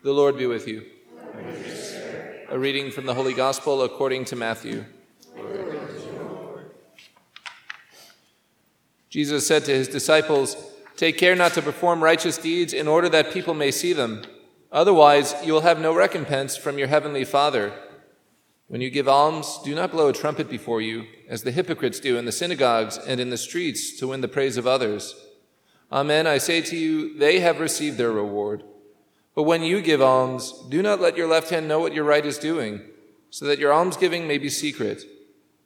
The Lord be with you. A reading from the Holy Gospel according to Matthew. Jesus said to his disciples, Take care not to perform righteous deeds in order that people may see them. Otherwise, you will have no recompense from your heavenly Father. When you give alms, do not blow a trumpet before you, as the hypocrites do in the synagogues and in the streets to win the praise of others. Amen, I say to you, they have received their reward. But when you give alms, do not let your left hand know what your right is doing, so that your almsgiving may be secret,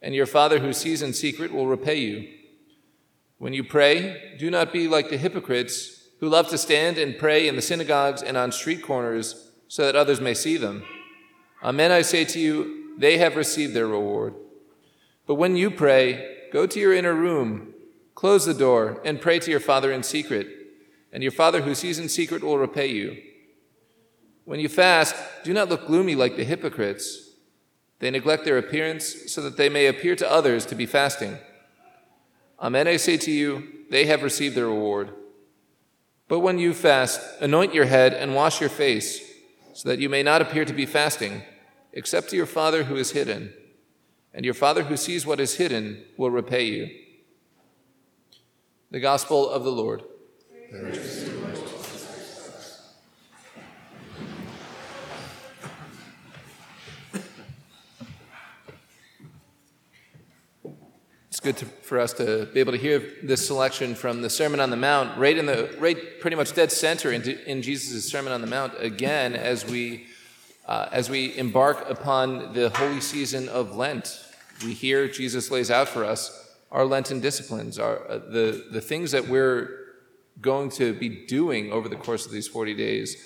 and your Father who sees in secret will repay you. When you pray, do not be like the hypocrites who love to stand and pray in the synagogues and on street corners, so that others may see them. Amen, I say to you, they have received their reward. But when you pray, go to your inner room, close the door, and pray to your Father in secret, and your Father who sees in secret will repay you. When you fast, do not look gloomy like the hypocrites. They neglect their appearance so that they may appear to others to be fasting. Amen, I say to you, they have received their reward. But when you fast, anoint your head and wash your face, so that you may not appear to be fasting, except to your Father who is hidden. And your Father who sees what is hidden will repay you. The Gospel of the Lord. Good to, for us to be able to hear this selection from the Sermon on the Mount, right in the right, pretty much dead center in, in Jesus' Sermon on the Mount. Again, as we uh, as we embark upon the holy season of Lent, we hear Jesus lays out for us our Lenten disciplines, our uh, the the things that we're going to be doing over the course of these forty days: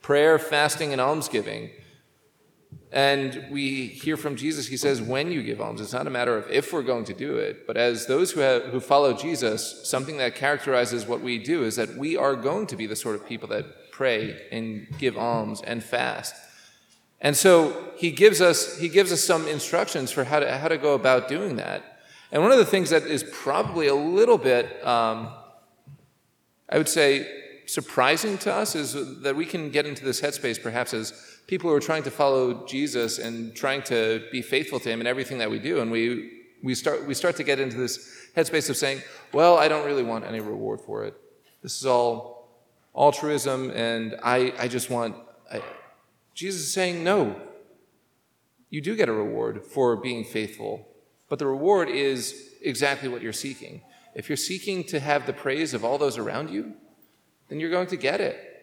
prayer, fasting, and almsgiving. And we hear from Jesus, he says, when you give alms, it's not a matter of if we're going to do it, but as those who, have, who follow Jesus, something that characterizes what we do is that we are going to be the sort of people that pray and give alms and fast. And so he gives us, he gives us some instructions for how to, how to go about doing that. And one of the things that is probably a little bit, um, I would say, surprising to us is that we can get into this headspace perhaps as people who are trying to follow Jesus and trying to be faithful to him in everything that we do. And we, we, start, we start to get into this headspace of saying, well, I don't really want any reward for it. This is all altruism, and I, I just want. I, Jesus is saying, no, you do get a reward for being faithful, but the reward is exactly what you're seeking. If you're seeking to have the praise of all those around you, then you're going to get it.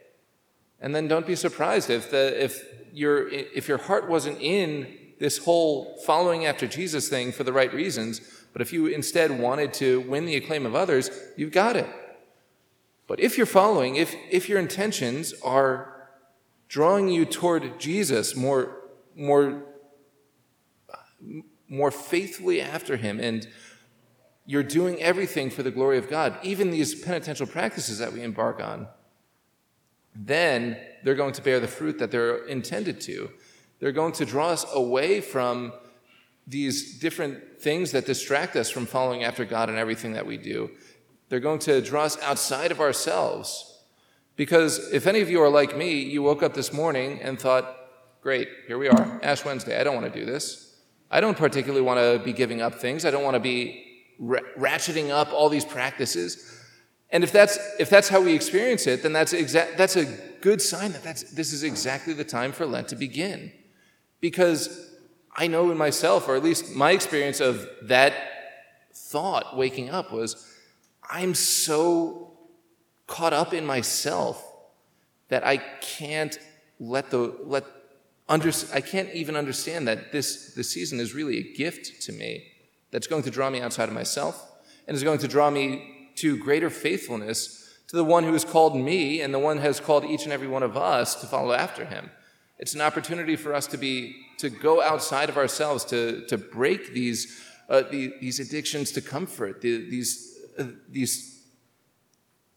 And then don't be surprised if, the, if, your, if your heart wasn't in this whole following after Jesus thing for the right reasons, but if you instead wanted to win the acclaim of others, you've got it. But if you're following, if, if your intentions are drawing you toward Jesus more, more, more faithfully after him, and you're doing everything for the glory of God, even these penitential practices that we embark on, then they're going to bear the fruit that they're intended to. They're going to draw us away from these different things that distract us from following after God in everything that we do. They're going to draw us outside of ourselves. Because if any of you are like me, you woke up this morning and thought, great, here we are, Ash Wednesday. I don't want to do this. I don't particularly want to be giving up things. I don't want to be ratcheting up all these practices. And if that's, if that's how we experience it, then that's, exa- that's a good sign that that's, this is exactly the time for Lent to begin. Because I know in myself, or at least my experience of that thought waking up was I'm so caught up in myself that I can't let the let under, I can't even understand that this, this season is really a gift to me that's going to draw me outside of myself and is going to draw me to greater faithfulness to the one who has called me and the one who has called each and every one of us to follow after him. It's an opportunity for us to be to go outside of ourselves to to break these uh, the, these addictions to comfort, the, these uh, these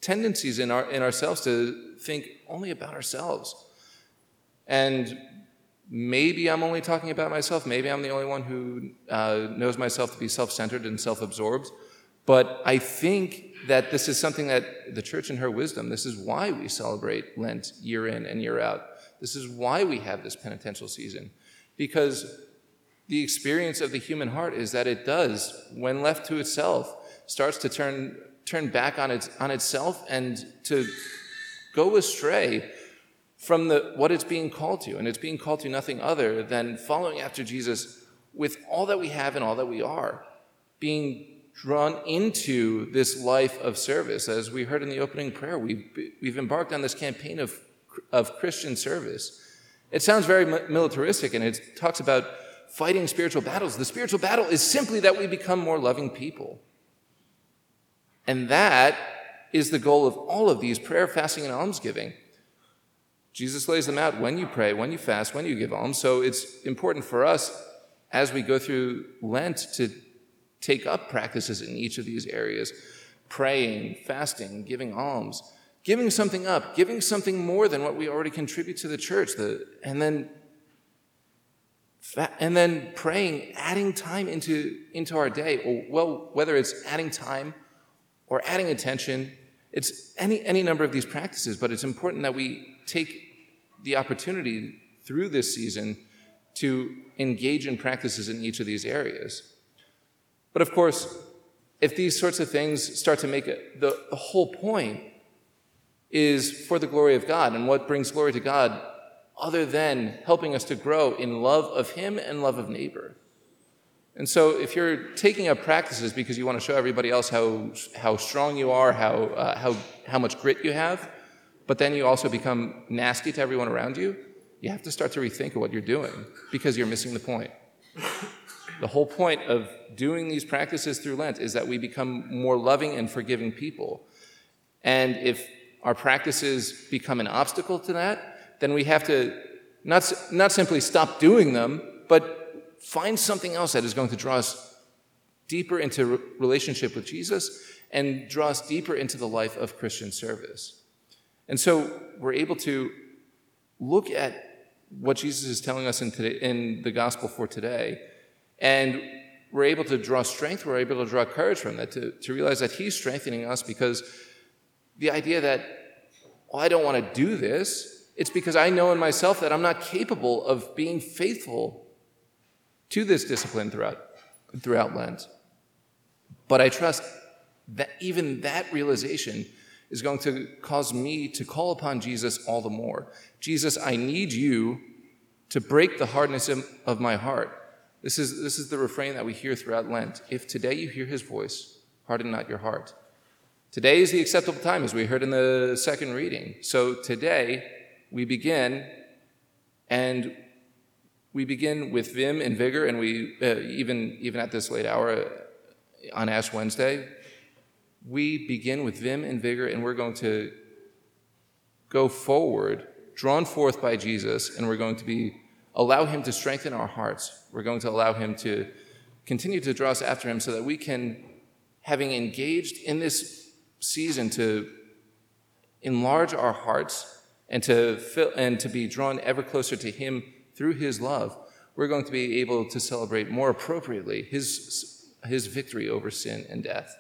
tendencies in our in ourselves to think only about ourselves. And maybe I'm only talking about myself. Maybe I'm the only one who uh, knows myself to be self centered and self absorbed. But I think that this is something that the church, in her wisdom, this is why we celebrate Lent year in and year out. This is why we have this penitential season. Because the experience of the human heart is that it does, when left to itself, starts to turn, turn back on, its, on itself and to go astray from the, what it's being called to. And it's being called to nothing other than following after Jesus with all that we have and all that we are, being drawn into this life of service. As we heard in the opening prayer, we've, we've embarked on this campaign of, of Christian service. It sounds very militaristic and it talks about fighting spiritual battles. The spiritual battle is simply that we become more loving people. And that is the goal of all of these prayer, fasting, and almsgiving. Jesus lays them out when you pray, when you fast, when you give alms. So it's important for us as we go through Lent to take up practices in each of these areas. Praying, fasting, giving alms, giving something up, giving something more than what we already contribute to the church, the, and then and then praying, adding time into, into our day, well, whether it's adding time or adding attention, it's any, any number of these practices, but it's important that we take the opportunity through this season to engage in practices in each of these areas. But of course, if these sorts of things start to make it, the, the whole point is for the glory of God. And what brings glory to God other than helping us to grow in love of Him and love of neighbor? And so, if you're taking up practices because you want to show everybody else how, how strong you are, how, uh, how, how much grit you have, but then you also become nasty to everyone around you, you have to start to rethink what you're doing because you're missing the point. The whole point of doing these practices through Lent is that we become more loving and forgiving people. And if our practices become an obstacle to that, then we have to not, not simply stop doing them, but find something else that is going to draw us deeper into relationship with Jesus and draw us deeper into the life of Christian service. And so we're able to look at what Jesus is telling us in, today, in the gospel for today and we're able to draw strength, we're able to draw courage from that, to, to realize that He's strengthening us because the idea that, well, I don't want to do this, it's because I know in myself that I'm not capable of being faithful to this discipline throughout, throughout Lent. But I trust that even that realization is going to cause me to call upon Jesus all the more. Jesus, I need you to break the hardness of my heart this is, this is the refrain that we hear throughout Lent. If today you hear his voice, harden not your heart. Today is the acceptable time, as we heard in the second reading. So today we begin, and we begin with vim and vigor, and we, uh, even, even at this late hour uh, on Ash Wednesday, we begin with vim and vigor, and we're going to go forward, drawn forth by Jesus, and we're going to be allow Him to strengthen our hearts. We're going to allow Him to continue to draw us after Him so that we can, having engaged in this season to enlarge our hearts and to, fill, and to be drawn ever closer to Him through His love, we're going to be able to celebrate more appropriately His, his victory over sin and death.